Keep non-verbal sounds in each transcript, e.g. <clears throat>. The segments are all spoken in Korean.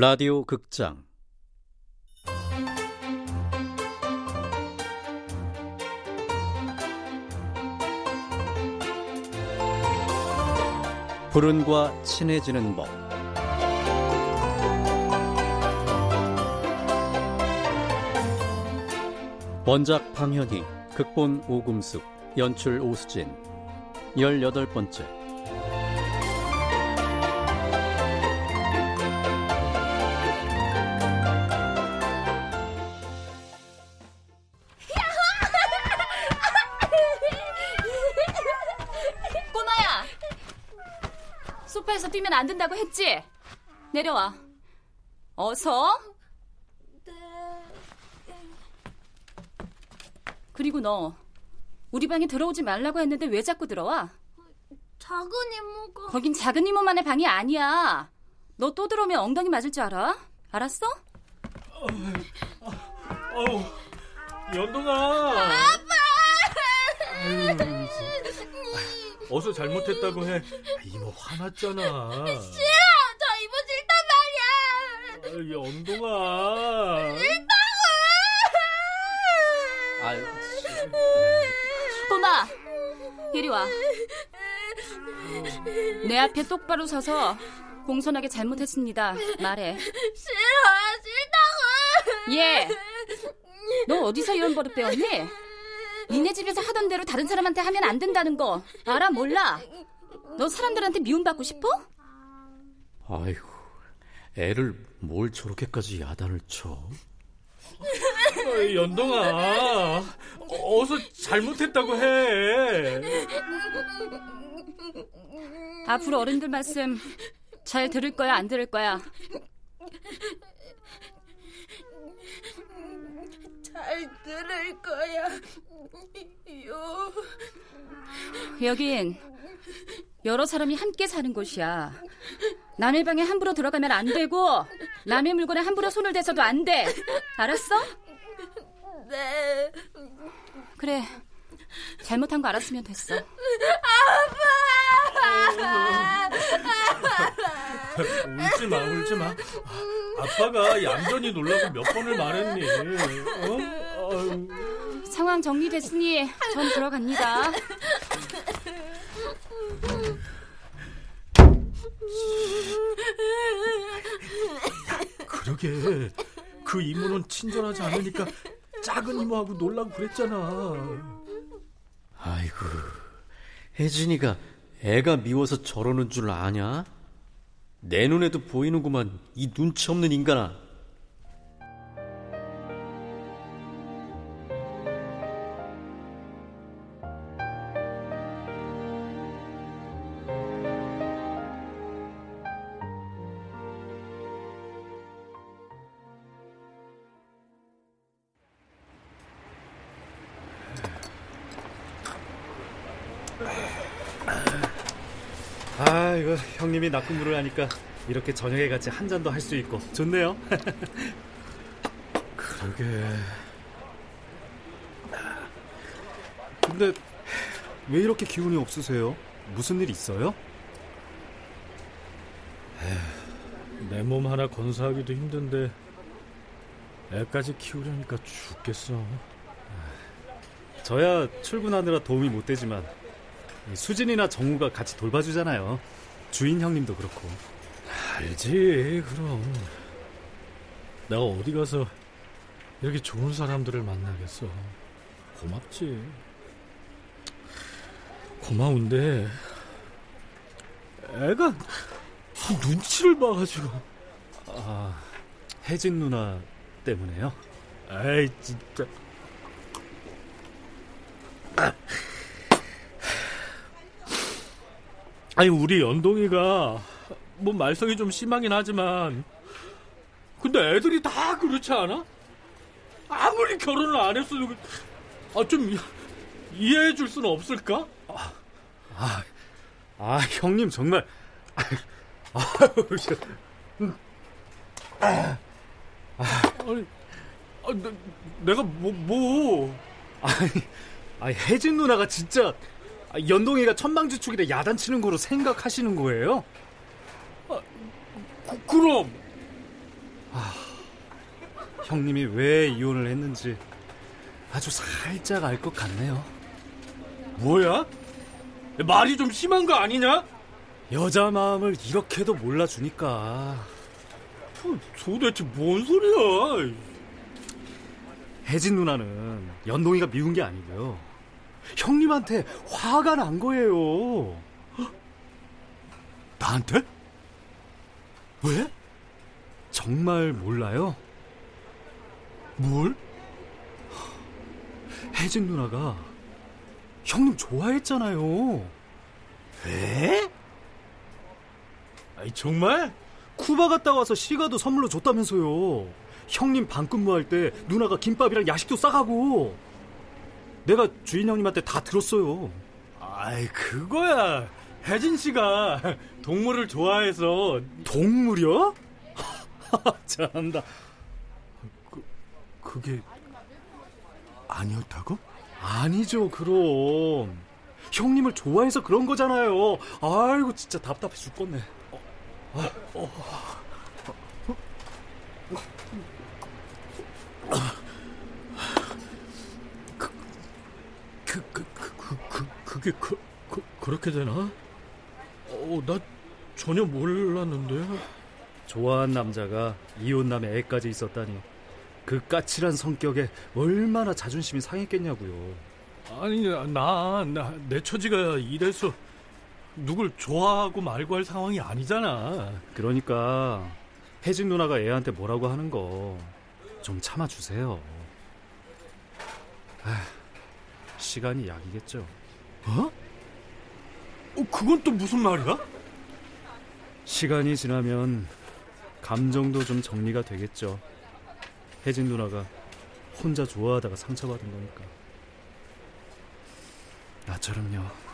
라디오 극장. 불운과 친해지는 법. 원작 방현희, 극본 오금숙, 연출 오수진. 열여덟 번째 뛰면 안 된다고 했지? 내려와. 어서. 그리고 너 우리 방에 들어오지 말라고 했는데 왜 자꾸 들어와? 작은 이모가 거긴 작은 이모만의 방이 아니야. 너 또 들어오면 엉덩이 맞을 줄 알아? 알았어? 어우, 연동아. 아빠. 어서 잘못했다고 해. 아, 이모 화났잖아. 싫어 저 이모 싫단 말이야 아, 연동아. 아유, 꼬마! 이리 와. 내 앞에 똑바로 서서 공손하게 잘못했습니다. 말해. 싫어 싫다고 예. 너 어디서 이런 버릇 배웠니? 니네 집에서 하던 대로 다른 사람한테 하면 안 된다는 거 알아 몰라? 너 사람들한테 미움받고 싶어? 아이고, 애를 뭘 저렇게까지 야단을 쳐? 아, 연동아. 어서 잘못했다고 해. 앞으로 어른들 말씀 잘 들을 거야 안 들을 거야? 잘 들을 거야 요 여긴 여러 사람이 함께 사는 곳이야. 남의 방에 함부로 들어가면 안 되고 남의 물건에 함부로 손을 대서도 안 돼. 알았어? 네 그래. 잘못한 거 알았으면 됐어. <laughs> 울지 마, 울지 마. 아빠가 얌전히 놀라고 몇 번을 말했니? 어? 아유. 상황 정리됐으니 전 들어갑니다. 그러게. 그 이모는 친절하지 않으니까 작은 이모하고 놀라고 그랬잖아. 아이고, 혜진이가 애가 미워서 저러는 줄 아냐? 내 눈에도 보이는구만, 이 눈치 없는 인간아. 아 형님이 낙근무를 하니까 이렇게 저녁에 같이 한 잔도 할 수 있고 좋네요. <laughs> 그러게. 근데 왜 이렇게 기운이 없으세요? 무슨 일 있어요? 내 몸 하나 건사하기도 힘든데 애까지 키우려니까 죽겠어. 저야 출근하느라 도움이 못 되지만 수진이나 정우가 같이 돌봐주잖아요. 주인 형님도 그렇고. 알지, 그럼. 내가 어디 가서 이렇게 좋은 사람들을 만나겠어. 고맙지. 고마운데 애가 눈치를 봐가지고. 아 혜진 누나 때문에요? 에이 진짜. 아니 우리 연동이가 뭐 말썽이 좀 심하긴 하지만 근데 애들이 다 그렇지 않아? 아무리 결혼을 안 했어도 아 좀 이해해 줄 수는 없을까? 아, 아 형님 정말. 아, 저- 아니, 아, 내, 내가 뭐 뭐? 아니, 아니 혜진 누나가 진짜 아, 연동이가 천방지축이라 야단치는 거로 생각하시는 거예요? 그, 그럼 아, 형님이 왜 이혼을 했는지 아주 살짝 알 것 같네요. 뭐야? 말이 좀 심한 거 아니냐? 여자 마음을 이렇게도 몰라주니까 도, 도대체 뭔 소리야? 혜진 누나는 연동이가 미운 게 아니고요. 형님한테 화가 난 거예요. 나한테? 왜? 정말 몰라요? 뭘? 혜진 누나가 형님 좋아했잖아요. 에? 아니 정말? 쿠바 갔다 와서 시가도 선물로 줬다면서요. 형님 방 근무할 때 누나가 김밥이랑 야식도 싸가고 내가 주인 형님한테 다 들었어요. 아이 그거야. 혜진 씨가 동물을 좋아해서 동물이요? 잘한다. 그, 그게 아니었다고? 아니죠, 그럼. 형님을 좋아해서 그런 거잖아요. 아이고, 진짜 답답해 죽겠네. 어, 어. 그, 그, 그, 그, 그, 그, 그게 그, 그, 그렇게 되나? 어, 나 전혀 몰랐는데. 좋아한 남자가 이혼남의 애까지 있었다니. 그 까칠한 성격에 얼마나 자존심이 상했겠냐고요. 아니, 나, 나, 내 처지가 이래서 누굴 좋아하고 말고 할 상황이 아니잖아. 그러니까 혜진 누나가 애한테 뭐라고 하는 거 좀 참아주세요. 아, 시간이 약이겠죠. 어? 어, 그건 또 무슨 말이야? 시간이 지나면 감정도 좀 정리가 되겠죠. 혜진 누나가 혼자 좋아하다가 상처받은 거니까. 나처럼요.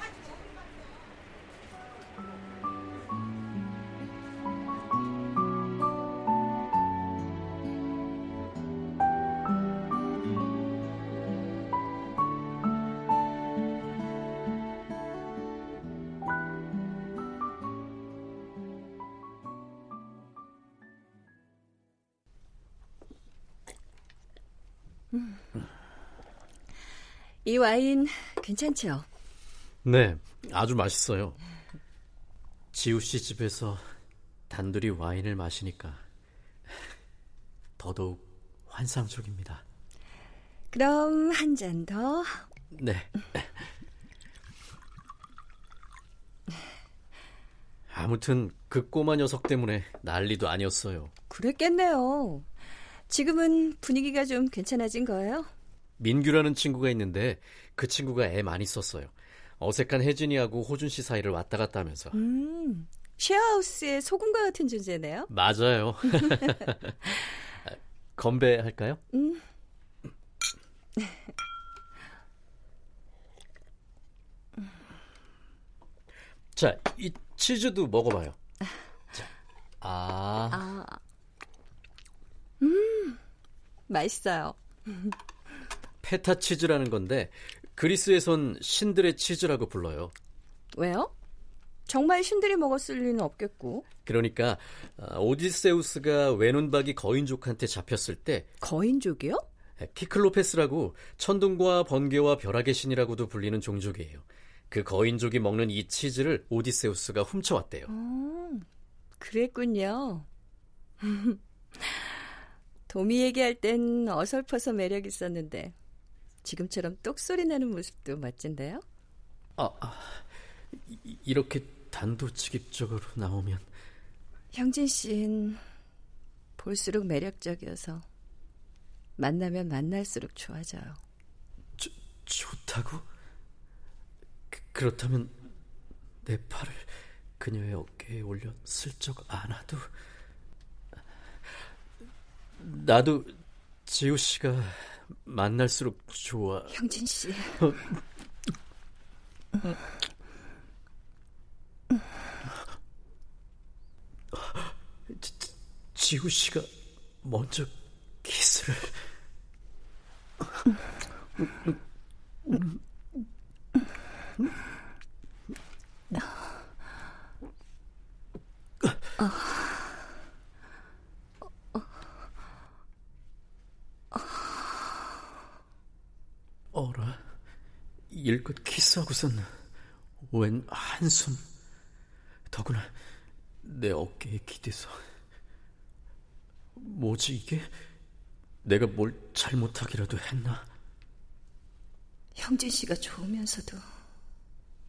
이 와인 괜찮죠? 네, 아주 맛있어요. 지우 씨 집에서 단둘이 와인을 마시니까 더더욱 환상적입니다. 그럼 한 잔 더. 네. 아무튼 그 꼬마 녀석 때문에 난리도 아니었어요. 그랬겠네요. 지금은 분위기가 좀 괜찮아진 거예요? 민규라는 친구가 있는데 그 친구가 애 많이 썼어요. 어색한 혜진이하고 호준 씨 사이를 왔다 갔다 하면서. 음, 쉐어하우스의 소금과 같은 존재네요. 맞아요. <laughs> 건배할까요? 음. 자, 이 치즈도 먹어봐요. 자, 아, 아, 음, 맛있어요. 페타 치즈라는 건데 그리스에선 신들의 치즈라고 불러요. 왜요? 정말 신들이 먹었을 리는 없겠고. 그러니까 아, 오디세우스가 외눈박이 거인족한테 잡혔을 때 거인족이요? 키클로페스라고 천둥과 번개와 벼락의 신이라고도 불리는 종족이에요. 그 거인족이 먹는 이 치즈를 오디세우스가 훔쳐왔대요. 어, 그랬군요. <laughs> 도미 얘기할 땐 어설퍼서 매력 있었는데 지금처럼 똑소리 나는 모습도 멋진데요. 아, 아 이, 이렇게 단도직입적으로 나오면 형진 씨는 볼수록 매력적이어서 만나면 만날수록 좋아져요. 좋, 좋다고? 그, 그렇다면 내 팔을 그녀의 어깨에 올려 슬쩍 안아도 나도 지우 씨가 만날수록 좋아. 형진 씨. 지, 지우 씨가 먼저 키스를. 어라, 일껏 키스 하고선 웬 한숨. 더구나 내 어깨에 기대서. 뭐지 이게? 내가 뭘 잘못하기라도 했나? 형진 씨가 좋으면서도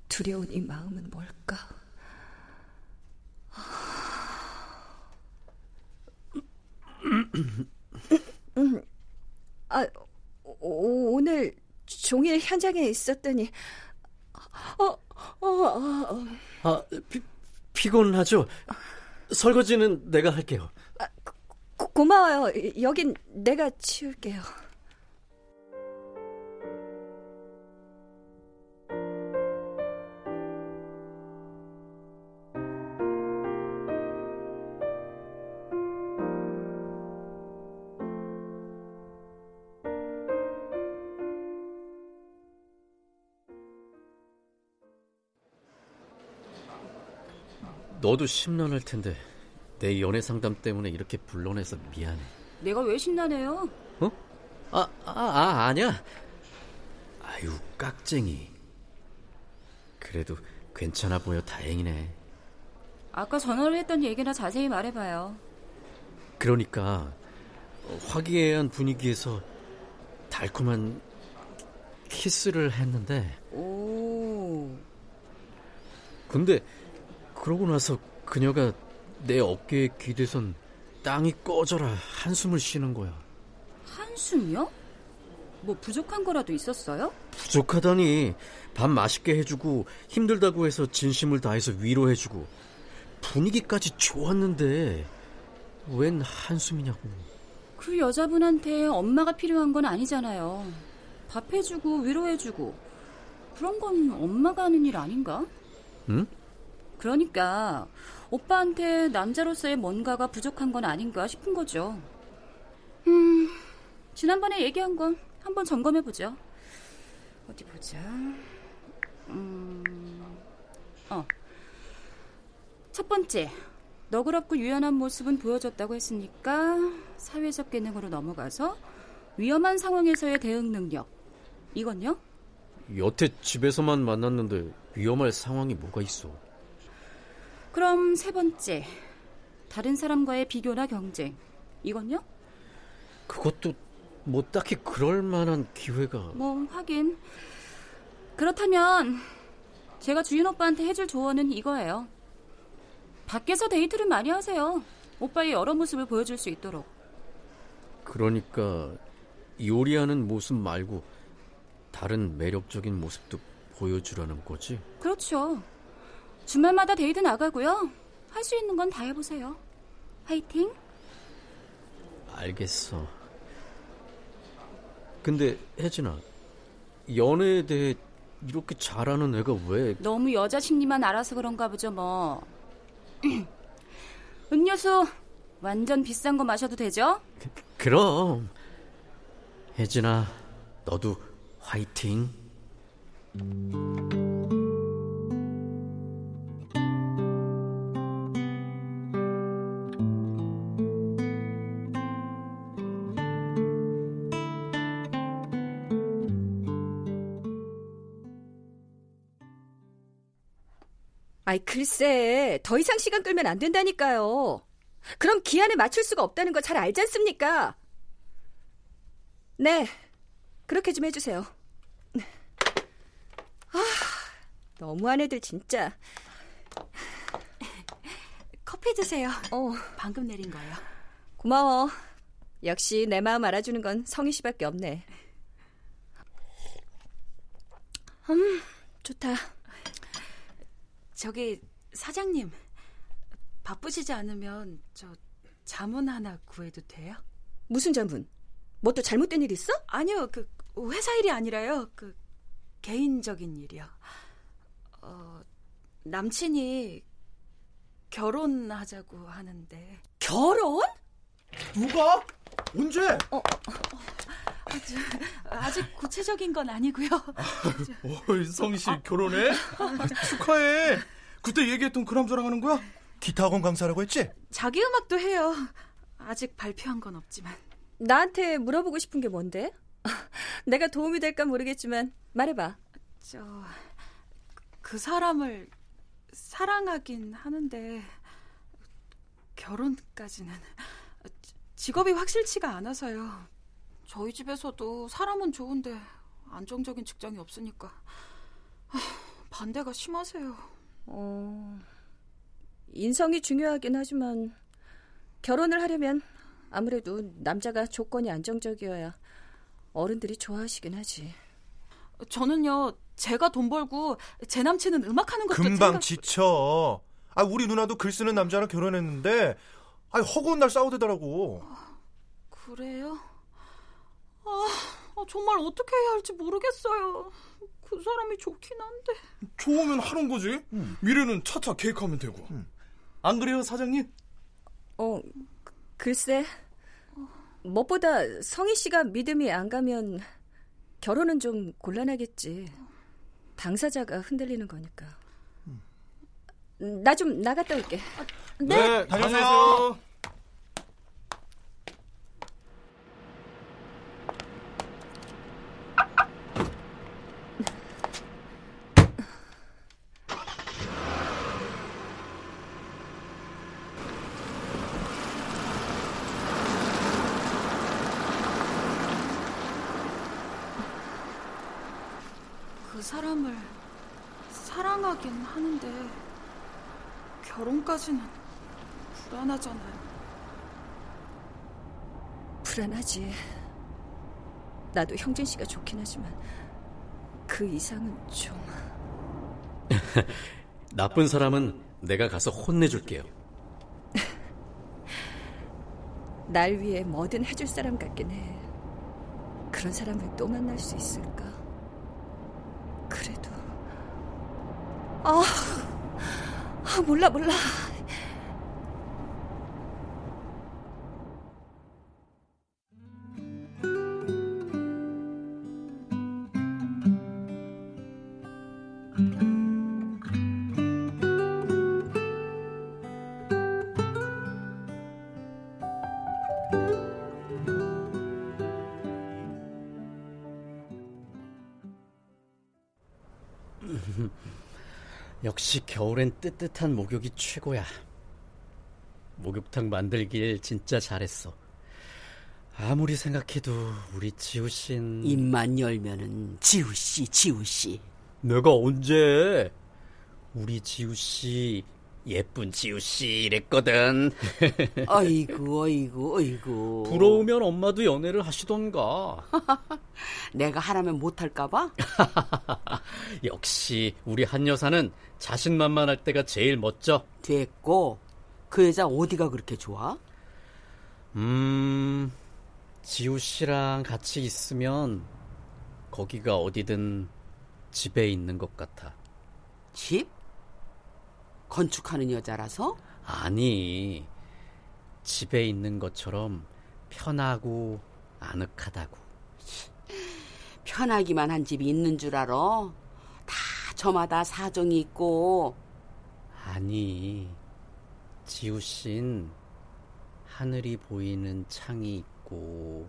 두려운 이 마음은 뭘까? 아, 오, 오늘 종일 현장에 있었더니 어, 어, 어, 어. 아, 피, 피곤하죠? 설거지는 내가 할게요. 아, 고, 고마워요. 여긴 내가 치울게요. 너도 심란할 텐데 내 연애 상담 때문에 이렇게 불러내서 미안해. 내가 왜 심란해요? 어? 아, 아, 아 아니야. 아유, 깍쟁이. 그래도 괜찮아 보여 다행이네. 아까 전화를 했던 얘기나 자세히 말해봐요. 그러니까 화기애애한 분위기에서 달콤한 키스를 했는데. 오. 근데 그러고 나서 그녀가 내 어깨에 기대선 땅이 꺼져라 한숨을 쉬는 거야. 한숨이요? 뭐 부족한 거라도 있었어요? 부족하다니 밥 맛있게 해주고 힘들다고 해서 진심을 다해서 위로해주고 분위기까지 좋았는데 웬 한숨이냐고. 그 여자분한테 엄마가 필요한 건 아니잖아요. 밥 해주고 위로해주고 그런 건 엄마가 하는 일 아닌가? 응? 그러니까 오빠한테 남자로서의 뭔가가 부족한 건 아닌가 싶은 거죠. 음, 지난번에 얘기한 건 한번 점검해 보죠. 어디 보자. 음, 어. 첫 번째, 너그럽고 유연한 모습은 보여줬다고 했으니까 사회적 기능으로 넘어가서 위험한 상황에서의 대응 능력. 이건요? 여태 집에서만 만났는데 위험할 상황이 뭐가 있어? 그럼 세 번째, 다른 사람과의 비교나 경쟁. 이건요? 그것도 뭐 딱히 그럴 만한 기회가. 뭐 하긴. 그렇다면 제가 주인 오빠한테 해줄 조언은 이거예요. 밖에서 데이트를 많이 하세요. 오빠의 여러 모습을 보여줄 수 있도록. 그러니까 요리하는 모습 말고 다른 매력적인 모습도 보여주라는 거지? 그렇죠. 주말마다 데이트 나가고요. 할 수 있는 건 다 해보세요. 화이팅! 알겠어. 근데 혜진아, 연애에 대해 이렇게 잘하는 애가 왜? 너무 여자 심리만 알아서 그런가 보죠, 뭐. <clears throat> 음료수 완전 비싼 거 마셔도 되죠? 그, 그럼. 혜진아, 너도 화이팅. 아이, 글쎄, 더 이상 시간 끌면 안 된다니까요. 그럼 기한에 맞출 수가 없다는 거 잘 알지 않습니까? 네, 그렇게 좀 해주세요. 아, 너무한 애들 진짜. 커피 드세요. 어, 방금 내린 거예요. 고마워. 역시 내 마음 알아주는 건 성희 씨밖에 없네. 음, 좋다. 저기 사장님 바쁘시지 않으면 저 자문 하나 구해도 돼요? 무슨 자문? 뭐 또 잘못된 일 있어? 아니요, 그 회사 일이 아니라요. 그 개인적인 일이요. 어, 남친이 결혼하자고 하는데. 결혼? 누가? 언제? 어, 어, 아직, 아직 구체적인 건 아니고요. 어, 성씨 결혼해? 축하해. 그때 얘기했던 그람저랑 하는 거야? 기타 학원 강사라고 했지? 자기 음악도 해요. 아직 발표한 건 없지만. 나한테 물어보고 싶은 게 뭔데? <laughs> 내가 도움이 될까 모르겠지만 말해봐. 저, 그 사람을 사랑하긴 하는데, 결혼까지는. 직업이 확실치가 않아서요. 저희 집에서도 사람은 좋은데, 안정적인 직장이 없으니까. 반대가 심하세요. 어, 인성이 중요하긴 하지만, 결혼을 하려면 아무래도 남자가 조건이 안정적이어야 어른들이 좋아하시긴 하지. 저는요, 제가 돈 벌고 제 남친은 음악하는 것도 금방 생각... 지쳐. 아, 우리 누나도 글 쓰는 남자랑 결혼했는데, 아, 허구한 날 싸우더라고. 그래요? 아, 아, 정말 어떻게 해야 할지 모르겠어요. 그 사람이 좋긴 한데. 좋으면 하는 거지. 음. 미래는 차차 계획하면 되고. 음. 안 그래요, 사장님? 어, 글쎄. 무엇보다 성희 씨가 믿음이 안 가면 결혼은 좀 곤란하겠지. 당사자가 흔들리는 거니까. 나 좀 나갔다 올게. 아, 네, 네 다녀오세요. 사람을 사랑하긴 하는데 결혼까지는 불안하잖아요. 불안하지. 나도 형진 씨가 좋긴 하지만 그 이상은 좀. <laughs> 나쁜 사람은 내가 가서 혼내줄게요. <laughs> 날 위해 뭐든 해줄 사람 같긴 해. 그런 사람을 또 만날 수 있을까? 그래도 아, 아 몰라 몰라 역시 겨울엔 뜨뜻한 목욕이 최고야. 목욕탕 만들길 진짜 잘했어. 아무리 생각해도 우리 지우 씨는 입만 열면은 지우 씨, 지우 씨. 내가 언제 우리 지우 씨 예쁜 지우 씨 이랬거든. <laughs> 아이고, 아이고, 아이고. 부러우면 엄마도 연애를 하시던가. <laughs> 내가 하라면 못할까봐? <laughs> 역시 우리 한 여사는 자신만만할 때가 제일 멋져. 됐고, 그 여자 어디가 그렇게 좋아? 음, 지우 씨랑 같이 있으면 거기가 어디든 집에 있는 것 같아. 집? 건축하는 여자라서? 아니, 집에 있는 것처럼 편하고 아늑하다고. 편하기만 한 집이 있는 줄 알아? 다 저마다 사정이 있고. 아니, 지우 신 하늘이 보이는 창이 있고,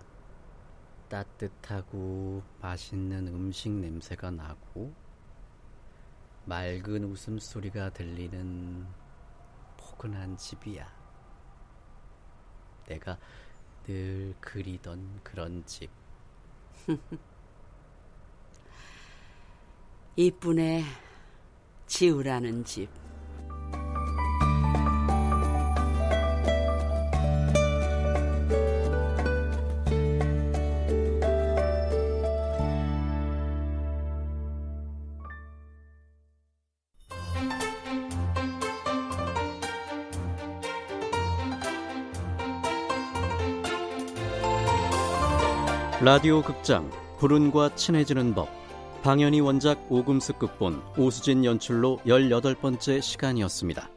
따뜻하고 맛있는 음식 냄새가 나고, 맑은 웃음소리가 들리는 포근한 집이야. 내가 늘 그리던 그런 집. <laughs> 이쁘네. 지우라는 집. 라디오 극장 불운과 친해지는 법 방연희 원작 오금숙 극본 오수진 연출로 18번째 시간이었습니다.